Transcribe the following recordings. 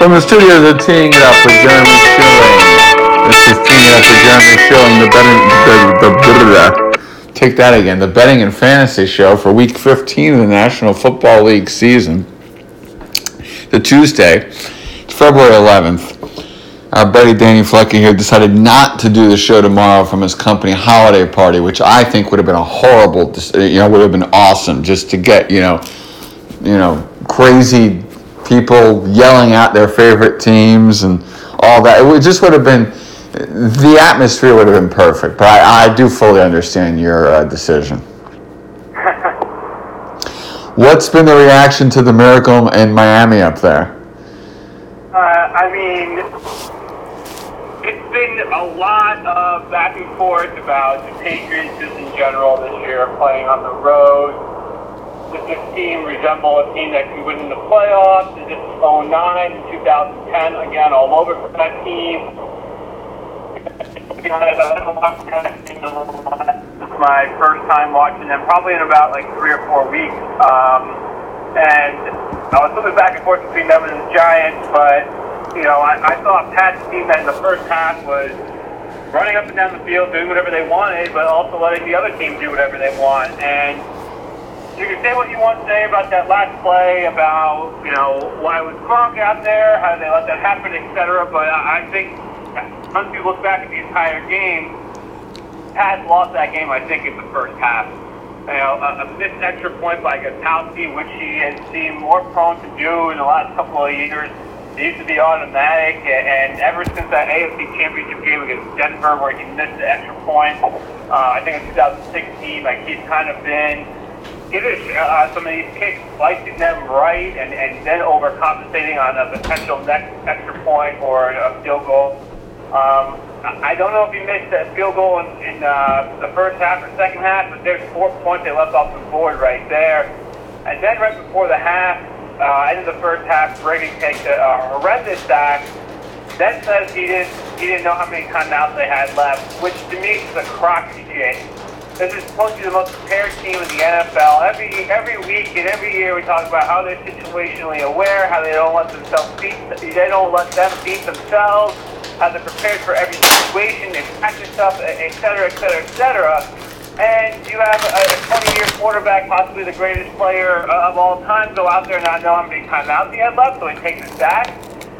From the studios of Teeing It Up with Jeremy Schilling. This is Teeing It Up with Jeremy Schilling, the betting, the, the, the, take that again, the betting and fantasy show for week 15 of the National Football League season. The Tuesday, February 11th. Our buddy Danny Flecky here decided not to do the show tomorrow from his company holiday party, which I think would have been a horrible, you know, would have been awesome just to get, you know, you know, crazy people yelling at their favorite teams and all that. It just would have been, the atmosphere would have been perfect. But I, I do fully understand your uh, decision. What's been the reaction to the miracle in Miami up there? Uh, I mean, it's been a lot of back and forth about the Patriots just in general this year playing on the road does this team resemble a team that can win in the playoffs? Is it 09 and 2010 again all over for that team? Is my first time watching them, probably in about like three or four weeks. Um, and I was flipping back and forth between them and the Giants, but you know, I, I thought Pat's team that in the first half was running up and down the field, doing whatever they wanted, but also letting the other team do whatever they want. And you can say what you want to say about that last play, about you know why was Gronk out there, how did they let that happen, etc. But I think once you look back at the entire game, Pat lost that game. I think in the first half. You know, a, a missed extra point by Gostkowski, which he has seemed more prone to do in the last couple of years. It used to be automatic, and ever since that AFC Championship game against Denver, where he missed the extra point, uh, I think in 2016, like he's kind of been it is uh, some of these kicks, slicing them right and, and then overcompensating on a potential next extra point or a field goal. Um, I don't know if he missed that field goal in, in uh, the first half or second half, but there's four points they left off the board right there. And then right before the half, uh, end of the first half, Brady takes a, a horrendous sack. Then says he didn't he didn't know how many timeouts they had left, which to me is a crock shit. This is supposed to be the most prepared team in the NFL. Every every week and every year we talk about how they're situationally aware, how they don't let themselves beat, they don't let them beat themselves, how they're prepared for every situation, they practice stuff, et cetera, et cetera, et cetera. And you have a 20-year quarterback, possibly the greatest player uh, of all time, go out there and not know how many timeouts he had left, so he takes it back.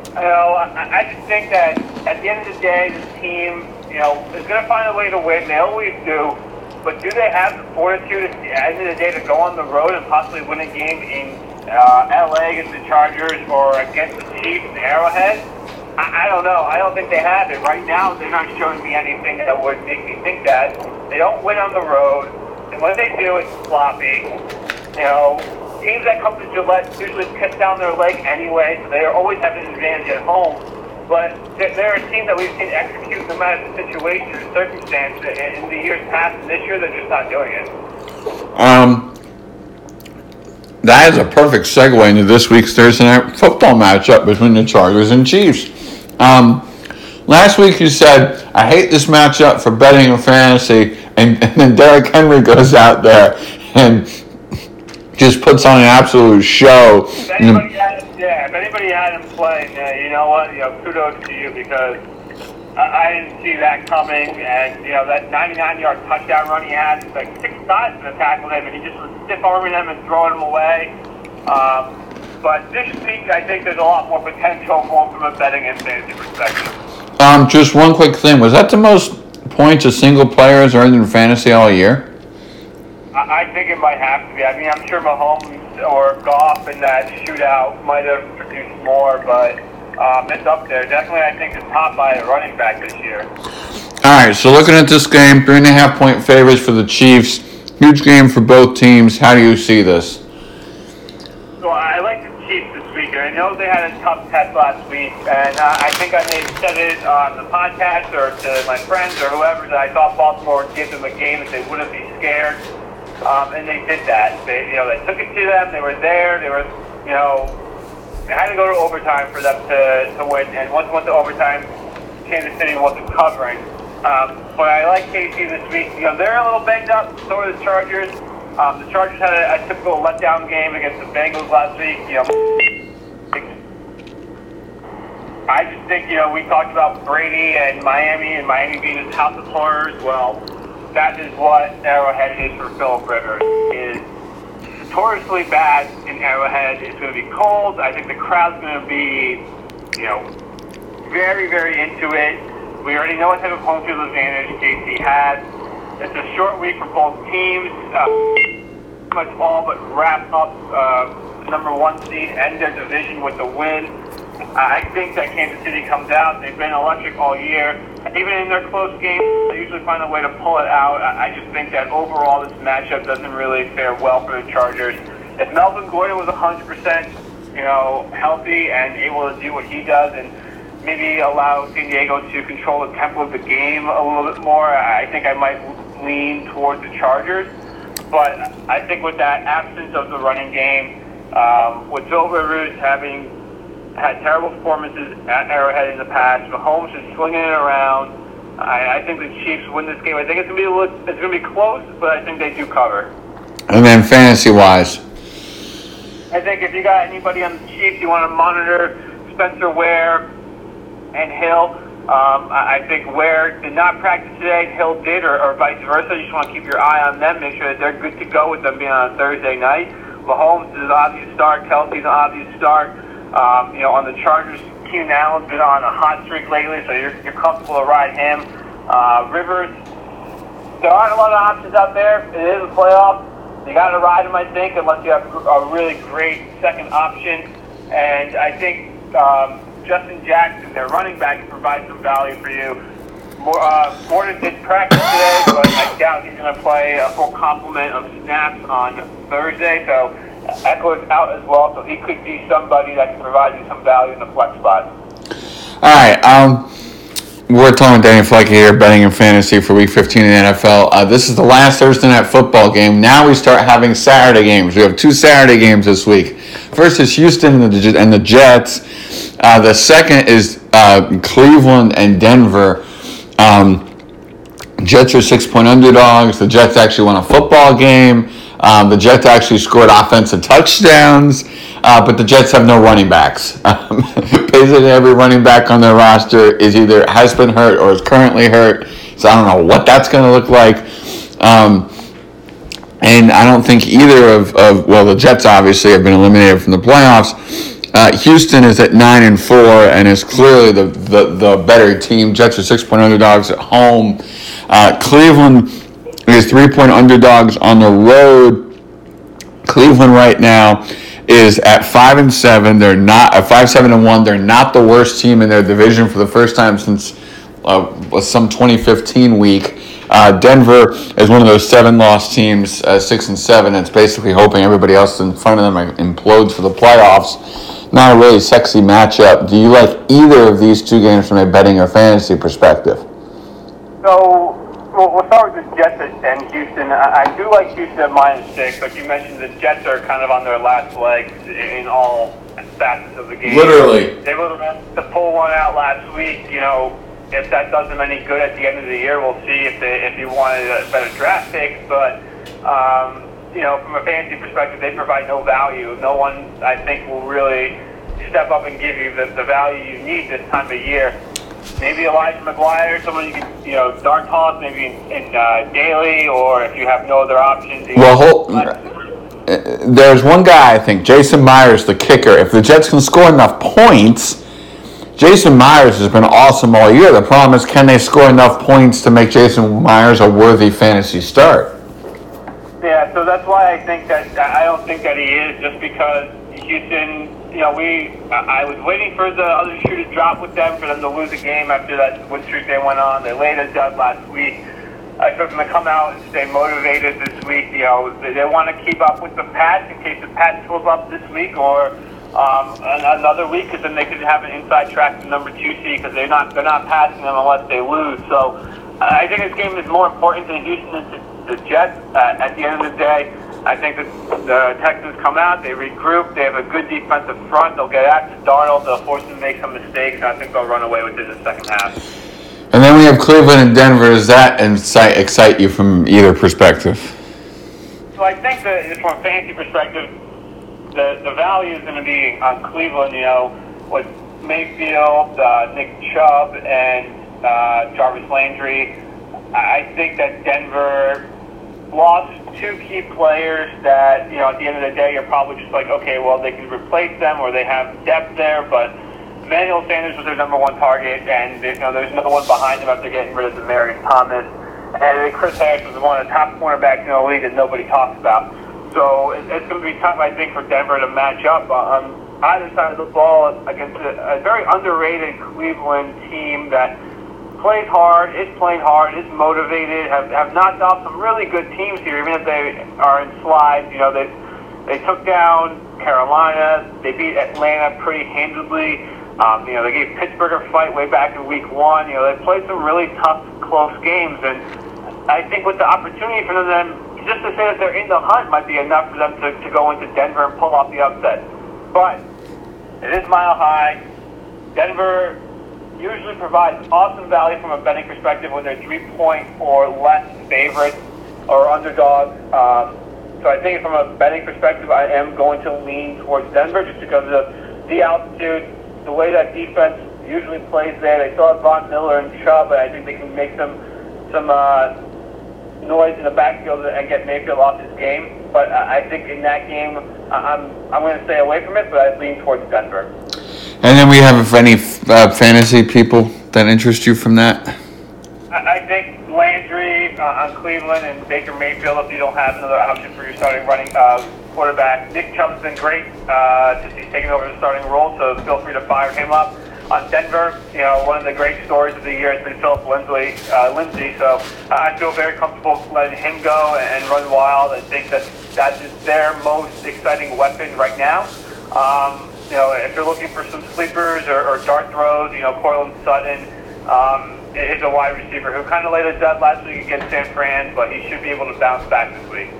You know, I, I just think that at the end of the day, this team, you know, is going to find a way to win. They always do. But do they have the fortitude at the end of the day to go on the road and possibly win a game in uh, LA against the Chargers or against the Chiefs in Arrowhead? I, I don't know. I don't think they have it. Right now, they're not showing me anything that would make me think that. They don't win on the road. And when they do, it's sloppy. You know, teams that come to Gillette usually piss down their leg anyway, so they always have an advantage at home but there are teams that we've seen execute no matter the situation or circumstance in the years past, and this year they're just not doing it. Um, that is a perfect segue into this week's Thursday night football matchup between the Chargers and Chiefs. Um, last week you said, I hate this matchup for betting and fantasy, and, and then Derrick Henry goes out there and just puts on an absolute show. If anybody had, yeah, if anybody had him playing, uh, you know what? You know, kudos to you because I, I didn't see that coming. And you know that 99-yard touchdown run he had, like six guys to tackle him, and he just was stiff arming them and throwing them away. Um, but this week, I think there's a lot more potential more from a betting and fantasy perspective. Um, just one quick thing: was that the most points a single player has earned in fantasy all year? I think it might have to be. I mean, I'm sure Mahomes or Goff in that shootout might have produced more, but um, it's up there. Definitely, I think the top by a running back this year. All right, so looking at this game, three and a half point favorites for the Chiefs. Huge game for both teams. How do you see this? So I like the Chiefs this week. I know they had a tough test last week, and uh, I think I may have said it on the podcast or to my friends or whoever that I thought Baltimore would give them a game that they wouldn't be scared. Um, and they did that. They, you know, they took it to them. They were there. They were, you know, they had to go to overtime for them to, to win. And once went to overtime, Kansas City wasn't covering. Um, but I like KC this week. You know, they're a little banged up. So are the Chargers. Um, the Chargers had a, a typical letdown game against the Bengals last week. You know, I just think, you know, we talked about Brady and Miami and Miami being his house of horrors. Well, that is what Arrowhead is for Philip Rivers. Is notoriously bad in Arrowhead. It's going to be cold. I think the crowd's going to be, you know, very, very into it. We already know what type of home field advantage KC has. It's a short week for both teams. Uh, much all but wrap up uh, number one seed and their division with the win. I think that Kansas City comes out. They've been electric all year. Even in their close games, they usually find a way to pull it out. I just think that overall this matchup doesn't really fare well for the Chargers. If Melvin Gordon was 100%, you know, healthy and able to do what he does and maybe allow San Diego to control the tempo of the game a little bit more, I think I might lean towards the Chargers. But I think with that absence of the running game, um, with Phil Rivers having had terrible performances at Arrowhead in the past. Mahomes is swinging it around. I, I think the Chiefs win this game. I think it's gonna be a little, it's gonna be close, but I think they do cover. And then fantasy wise, I think if you got anybody on the Chiefs, you want to monitor Spencer Ware and Hill. Um, I I think Ware did not practice today, Hill did, or, or vice versa. You just want to keep your eye on them, make sure that they're good to go with them being on a Thursday night. Mahomes is an obvious start. Kelce's an obvious start. Um, you know, on the Chargers, Keenan Allen's been on a hot streak lately, so you're, you're comfortable to ride him. Uh, Rivers, there aren't a lot of options out there. It is a playoff. You got to ride him, I think, unless you have a really great second option. And I think um, Justin Jackson, their running back, can provide some value for you. More, uh, Gordon did practice today, but I doubt he's going to play a full complement of snaps on Thursday. So Ekeler's out as well, so he could be somebody that can provide you some value in the flex spot. All right. Um, we're talking with Danny Fleck here, betting and fantasy for Week 15 in the NFL. Uh, this is the last Thursday night football game. Now we start having Saturday games. We have two Saturday games this week. First is Houston and the, and the Jets. Uh, the second is uh, Cleveland and Denver. Um, Jets are six point underdogs. The Jets actually won a football game. Um, the Jets actually scored offensive touchdowns, uh, but the Jets have no running backs. Um, basically, every running back on their roster is either has been hurt or is currently hurt. So I don't know what that's going to look like. Um, and I don't think either of, of, well, the Jets obviously have been eliminated from the playoffs. Uh, Houston is at nine and four and is clearly the, the, the better team. Jets are six point underdogs at home. Uh, Cleveland is three point underdogs on the road. Cleveland right now is at five and seven. They're not at five seven and one. They're not the worst team in their division for the first time since uh, some 2015 week. Uh, Denver is one of those seven loss teams, uh, six and seven. It's basically hoping everybody else in front of them implodes for the playoffs. Not a really sexy matchup. Do you like either of these two games from a betting or fantasy perspective? So well, we'll start with the Jets and Houston. I, I do like Houston at minus six, but you mentioned the Jets are kind of on their last legs in all facets of the game. Literally. They were to pull one out last week. You know, if that does them any good at the end of the year, we'll see if they if you wanted a better draft pick. But um, you know, from a fantasy perspective, they provide no value. No one, I think, will really step up and give you the, the value you need this time of year maybe Elijah McGuire, someone you can, you know, dart toss maybe in, in uh, daily, or if you have no other options. Well, hold, uh, there's one guy I think, Jason Myers, the kicker. If the Jets can score enough points, Jason Myers has been awesome all year. The problem is, can they score enough points to make Jason Myers a worthy fantasy start? Yeah, so that's why I think that I don't think that he is, just because Houston you know, we I was waiting for the other shoe to drop with them for them to lose a game after that win streak they went on. They laid a dud last week. I expect them to come out and stay motivated this week. You know, they, they want to keep up with the Pats in case the Pats slip up this week or um, another week, because then they could have an inside track to number two seed because they're not they're not passing them unless they lose. So I think this game is more important to Houston than to the Jets. Uh, at the end of the day. I think that the Texans come out, they regroup, they have a good defensive front, they'll get after Darnold, they'll force him to make some mistakes, and I think they'll run away with it in the second half. And then we have Cleveland and Denver. Does that incite, excite you from either perspective? So I think that from a fantasy perspective, the, the value is going to be on Cleveland, you know, with Mayfield, uh, Nick Chubb, and uh, Jarvis Landry. I think that Denver lost two key players that, you know, at the end of the day, you're probably just like, okay, well, they can replace them or they have depth there, but Emmanuel Sanders was their number one target, and you know, there's no one behind them after getting rid of Demaryius Thomas. And Chris Harris was one of the top cornerbacks in the league that nobody talks about. So it's going to be tough, I think, for Denver to match up on either side of the ball against a very underrated Cleveland team that plays hard, is playing hard, is motivated, have, have knocked off some really good teams here, even if they are in slides. You know, they, they took down Carolina, they beat Atlanta pretty handedly. Um, you know, they gave Pittsburgh a fight way back in week one. You know, they played some really tough, close games. And I think with the opportunity for them, just to say that they're in the hunt might be enough for them to, to go into Denver and pull off the upset. But it is mile high. Denver usually provides awesome value from a betting perspective when they're three point or less favorites or underdogs. Um, so I think from a betting perspective, I am going to lean towards Denver just because of the altitude, the way that defense usually plays there. They still have Von Miller and Chubb, but I think they can make some some uh, noise in the backfield and get Mayfield off his game. But I think in that game, I'm I'm going to stay away from it, but I lean towards Denver. And then we have any uh, fantasy people that interest you from that. I think Landry uh, on Cleveland and Baker Mayfield if you don't have another option for your starting running uh, quarterback. Nick Chubb's been great uh, since he's taken over the starting role, so feel free to fire him up. On Denver, you know, one of the great stories of the year has been Philip Lindsay. Uh, Lindsay, so uh, I feel very comfortable letting him go and run wild. I think that that is their most exciting weapon right now. Um, you know, if you're looking for some sleepers or, or dart throws, you know, Courtland Sutton um, is a wide receiver who kind of laid a dud last week against San Fran, but he should be able to bounce back this week.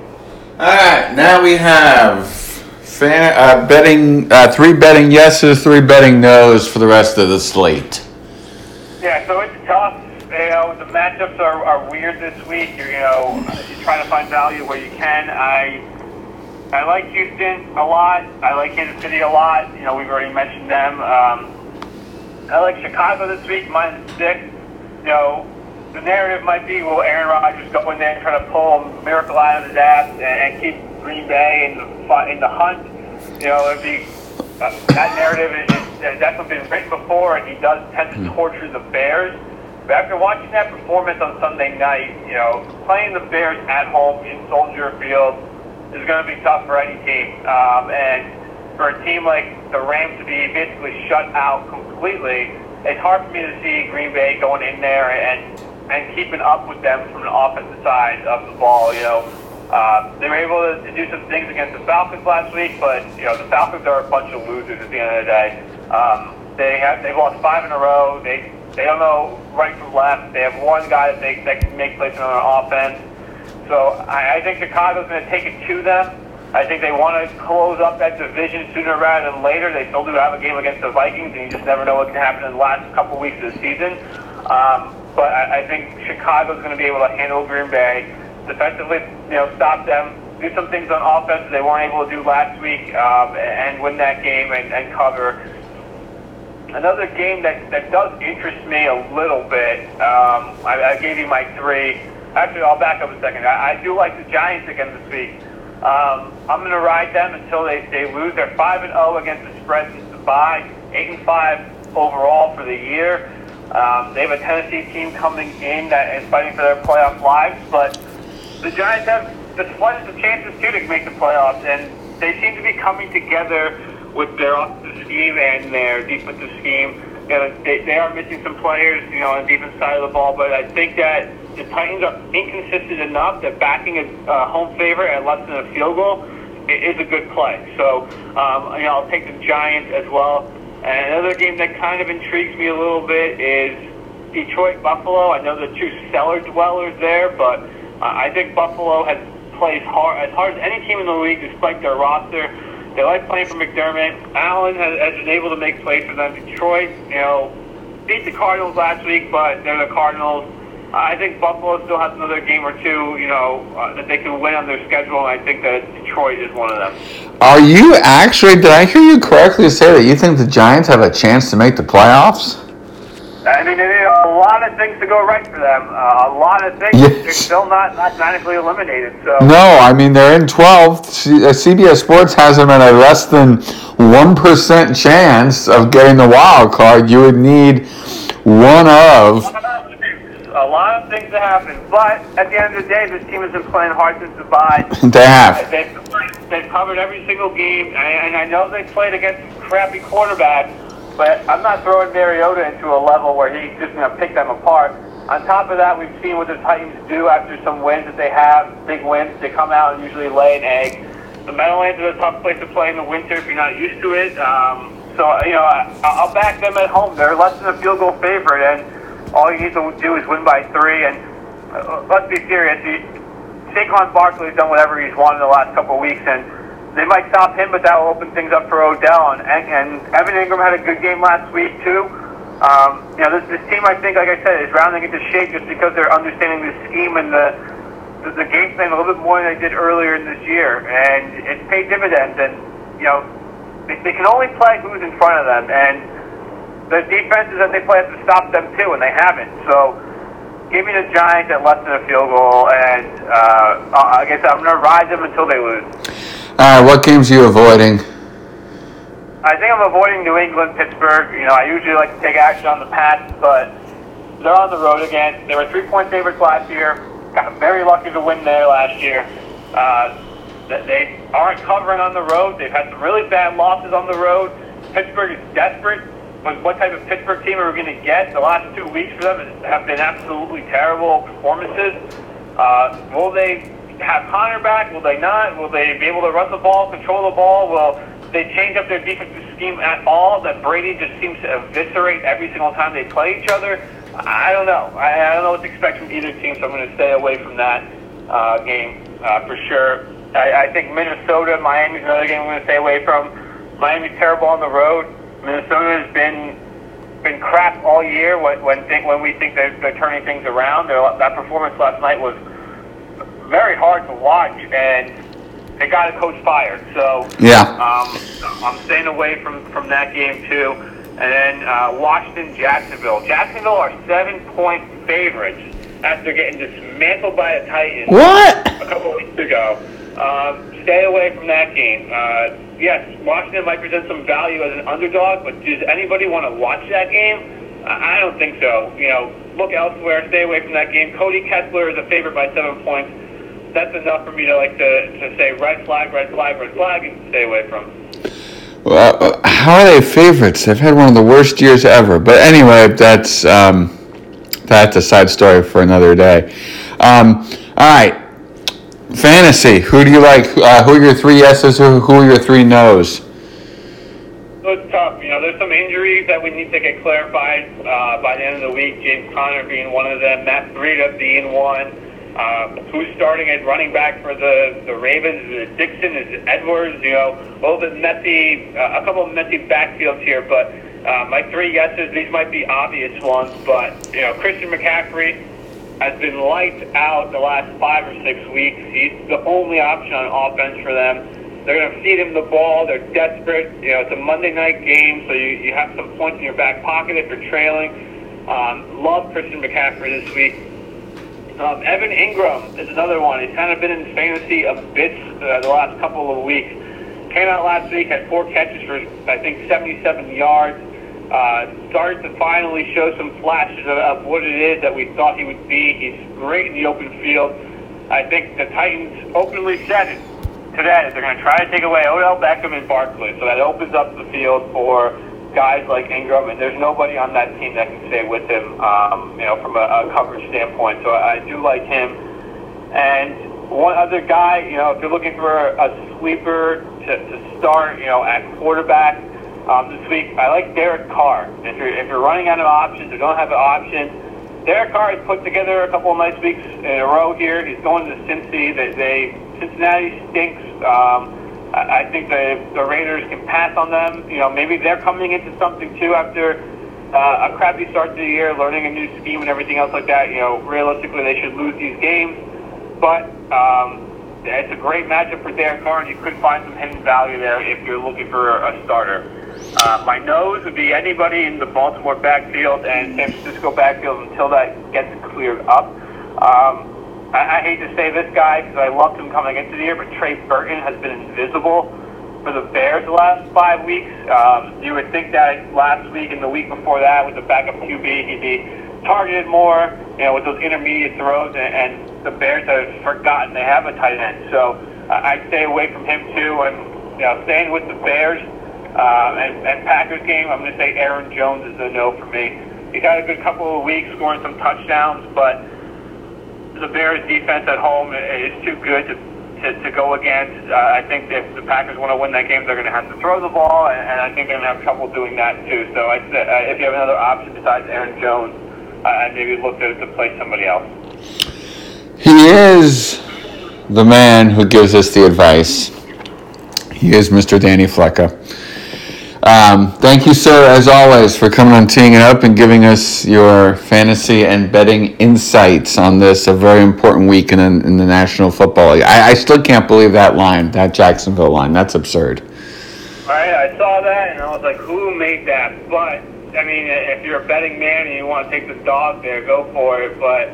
All right, now we have fan, uh, betting uh, three betting yeses, three betting nos for the rest of the slate. Yeah, so it's tough. You know, the matchups are, are weird this week. You're, you know, you're trying to find value where you can. I I like Houston a lot. I like Kansas City a lot. You know, we've already mentioned them. Um, I like Chicago this week, minus six. You know, the narrative might be, will Aaron Rodgers go in there and try to pull a miracle out of his ass and, and keep Green Bay in the in the hunt? You know, it'd be uh, that narrative is, is definitely been written before, and he does tend to torture the Bears. But after watching that performance on Sunday night, you know, playing the Bears at home in Soldier Field is going to be tough for any team. Um, and for a team like the Rams to be basically shut out completely, it's hard for me to see Green Bay going in there and and keeping up with them from the offensive side of the ball. You know, uh, they were able to, to do some things against the Falcons last week, but you know the Falcons are a bunch of losers at the end of the day. Um, they have they've lost five in a row. They they don't know right from left. They have one guy that they that can make plays on offense. So I, I think Chicago's going to take it to them. I think they want to close up that division sooner rather than later. They still do have a game against the Vikings, and you just never know what can happen in the last couple weeks of the season. Um, but I, I think Chicago's going to be able to handle Green Bay defensively. You know, stop them, do some things on offense that they weren't able to do last week, um, and win that game and, and cover. Another game that, that does interest me a little bit. Um, I, I gave you my three. Actually, I'll back up a second. I, I do like the Giants again this week. Um, I'm going to ride them until they, they lose. They're 5 and 0 against the spread since the bye, 8 and 5 overall for the year. Um, they have a Tennessee team coming in that is fighting for their playoff lives, but the Giants have the slightest of chances too to make the playoffs, and they seem to be coming together with their offensive scheme and their defensive scheme. You know, they, they are missing some players, you know, on the defense side of the ball, but I think that the Titans are inconsistent enough that backing a uh, home favorite at less than a field goal is a good play. So, um, you know, I'll take the Giants as well. And another game that kind of intrigues me a little bit is Detroit Buffalo. I know the two cellar dwellers there, but uh, I think Buffalo has played hard as hard as any team in the league, despite their roster. They like playing for McDermott. Allen has, has been able to make plays for them. Detroit, you know, beat the Cardinals last week, but they're the Cardinals I think Buffalo still has another game or two, you know, uh, that they can win on their schedule, and I think that Detroit is one of them. Are you actually? Did I hear you correctly say that you think the Giants have a chance to make the playoffs? I mean, there are a lot of things to go right for them. Uh, a lot of things. Yes. They're still not mathematically eliminated. So No, I mean they're in 12th. C- uh, CBS Sports has them at a less than one percent chance of getting the wild card. You would need one of. A lot of things to happen. But at the end of the day, this team has been playing hard since the bye. They have. They've, they've covered every single game, and and I know they played against some crappy quarterbacks, but I'm not throwing Mariota into a level where he's just going to pick them apart. On top of that, we've seen what the Titans do after some wins that they have, big wins. They come out and usually lay an egg. The Meadowlands is a tough place to play in the winter if you're not used to it. Um, so, you know, I, I'll back them at home. They're less than a field goal favorite, and all you need to do is win by three. And uh, let's be serious. You, Saquon Barkley's done whatever he's wanted the last couple of weeks, and they might stop him, but that will open things up for Odell. And, and, and Evan Engram had a good game last week too. Um, you know, this, this team, I think, like I said, is rounding into shape just because they're understanding the scheme and the, the the game plan a little bit more than they did earlier in this year, and it's paid dividends. And you know, they, they can only play who's in front of them, and the defenses that they play have to stop them too, and they haven't. So give me the Giants at less than a field goal, and uh, I guess I'm going to ride them until they lose. All right, what games are you avoiding? I think I'm avoiding New England, Pittsburgh. You know, I usually like to take action on the Pats, but they're on the road again. They were three-point favorites last year. Got very lucky to win there last year. Uh, they aren't covering on the road. They've had some really bad losses on the road. Pittsburgh is desperate. But what type of Pittsburgh team are we going to get? The last two weeks for them have been absolutely terrible performances. Uh, will they have Conner back? Will they not? Will they be able to run the ball, control the ball? Will they change up their defensive scheme at all? That Brady just seems to eviscerate every single time they play each other. I don't know. I, I don't know what to expect from either team, so I'm going to stay away from that uh, game uh, for sure. I, I think Minnesota, Miami's another game I'm going to stay away from. Miami's terrible on the road. Minnesota has been been crap all year when when, think, when we think they're, they're turning things around. Their, that performance last night was very hard to watch, and they got a coach fired. So Yeah. um, I'm staying away from, from that game too. And then uh, Washington, Jacksonville. Jacksonville are seven point favorites after getting dismantled by the Titans What? a couple weeks ago. Um, stay away from that game. Uh, yes, Washington might present some value as an underdog, but does anybody want to watch that game? I don't think so. You know, look elsewhere. Stay away from that game. Cody Kessler is a favorite by seven points. That's enough for me to like to, to say red flag, red flag, red flag, and stay away from. Well, how are they favorites? They've had one of the worst years ever. But anyway, that's um, that's a side story for another day. Um, all right, fantasy. Who do you like? Uh, who are your three yeses? Who, who are your three nos? So it's tough. You know, there's some injuries that we need to get clarified uh, by the end of the week. James Conner being one of them. Matt Breida being one. Uh, who's starting at running back for the, the Ravens? Is it Dixon? Is it Edwards? You know, a little bit messy, uh, a couple of messy backfields here, but uh, my three yeses, these might be obvious ones, but, you know, Christian McCaffrey has been lights out the last five or six weeks. He's the only option on offense for them. They're going to feed him the ball. They're desperate. You know, it's a Monday night game, so you, you have some points in your back pocket if you're trailing. Um, love Christian McCaffrey this week. Um, Evan Engram is another one. He's kind of been in fantasy a bit uh, the last couple of weeks. Came out last week, had four catches for I think 77 yards. Uh, started to finally show some flashes of, of what it is that we thought he would be. He's great in the open field. I think the Titans openly said it today that they're going to try to take away Odell Beckham and Barkley, so that opens up the field for guys like Engram, and there's nobody on that team that can stay with him, um, you know, from a, a coverage standpoint. So I do like him. And one other guy, you know, if you're looking for a sleeper to, to start, you know, at quarterback um, this week, I like Derek Carr. If you're if you're running out of options or don't have an option, Derek Carr has put together a couple of nice weeks in a row here. He's going to Cincy. They, they Cincinnati stinks. Um, I I think the the Raiders can pass on them. You know, maybe they're coming into something too after uh, a crappy start to the year, learning a new scheme and everything else like that. You know, realistically, they should lose these games, but um, it's a great matchup for Derek Carr, and you could find some hidden value there if you're looking for a starter. Uh, my nose would be anybody in the Baltimore backfield and San Francisco backfield until that gets cleared up. Um, I, I hate to say this guy because I loved him coming into the year, but Trey Burton has been invisible for the Bears the last five weeks. Um, you would think that last week and the week before that with the backup QB, he'd be targeted more, you know, with those intermediate throws, and, and the Bears have forgotten they have a tight end. So uh, I'd stay away from him too. And you know, staying with the Bears um, and, and Packers game, I'm going to say Aaron Jones is a no for me. He's had a good couple of weeks scoring some touchdowns, but the Bears defense at home is too good to to, to go against. Uh, I think if the Packers want to win that game, they're going to have to throw the ball, and, and I think they're going to have trouble doing that too. So I, uh, if you have another option besides Aaron Jones, I'd maybe look to, to play somebody else. He is the man who gives us the advice. He is Mr. Danny Flecka. Um, thank you, sir, as always, for coming on Teeing It Up and giving us your fantasy and betting insights on this, a very important week in, in the National Football League. I, I, still can't believe that line, that Jacksonville line. That's absurd. Right, I saw that and I was like, who made that? But, I mean, if you're a betting man and you want to take the dog there, go for it. But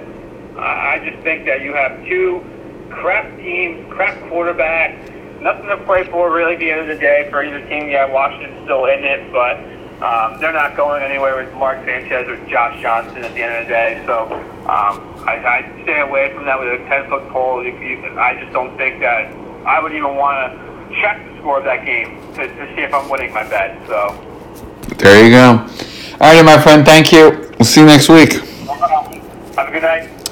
I just think that you have two crap teams, crap quarterbacks nothing to play for really at the end of the day for either team. Yeah, Washington's still in it, but um, they're not going anywhere with Mark Sanchez or Josh Johnson at the end of the day. So um, I, I stay away from that with a 10 foot pole. You, you, I just don't think that I would even want to check the score of that game to, to see if I'm winning my bet. So there you go. All right, my friend. Thank you. We'll see you next week. Have a good night.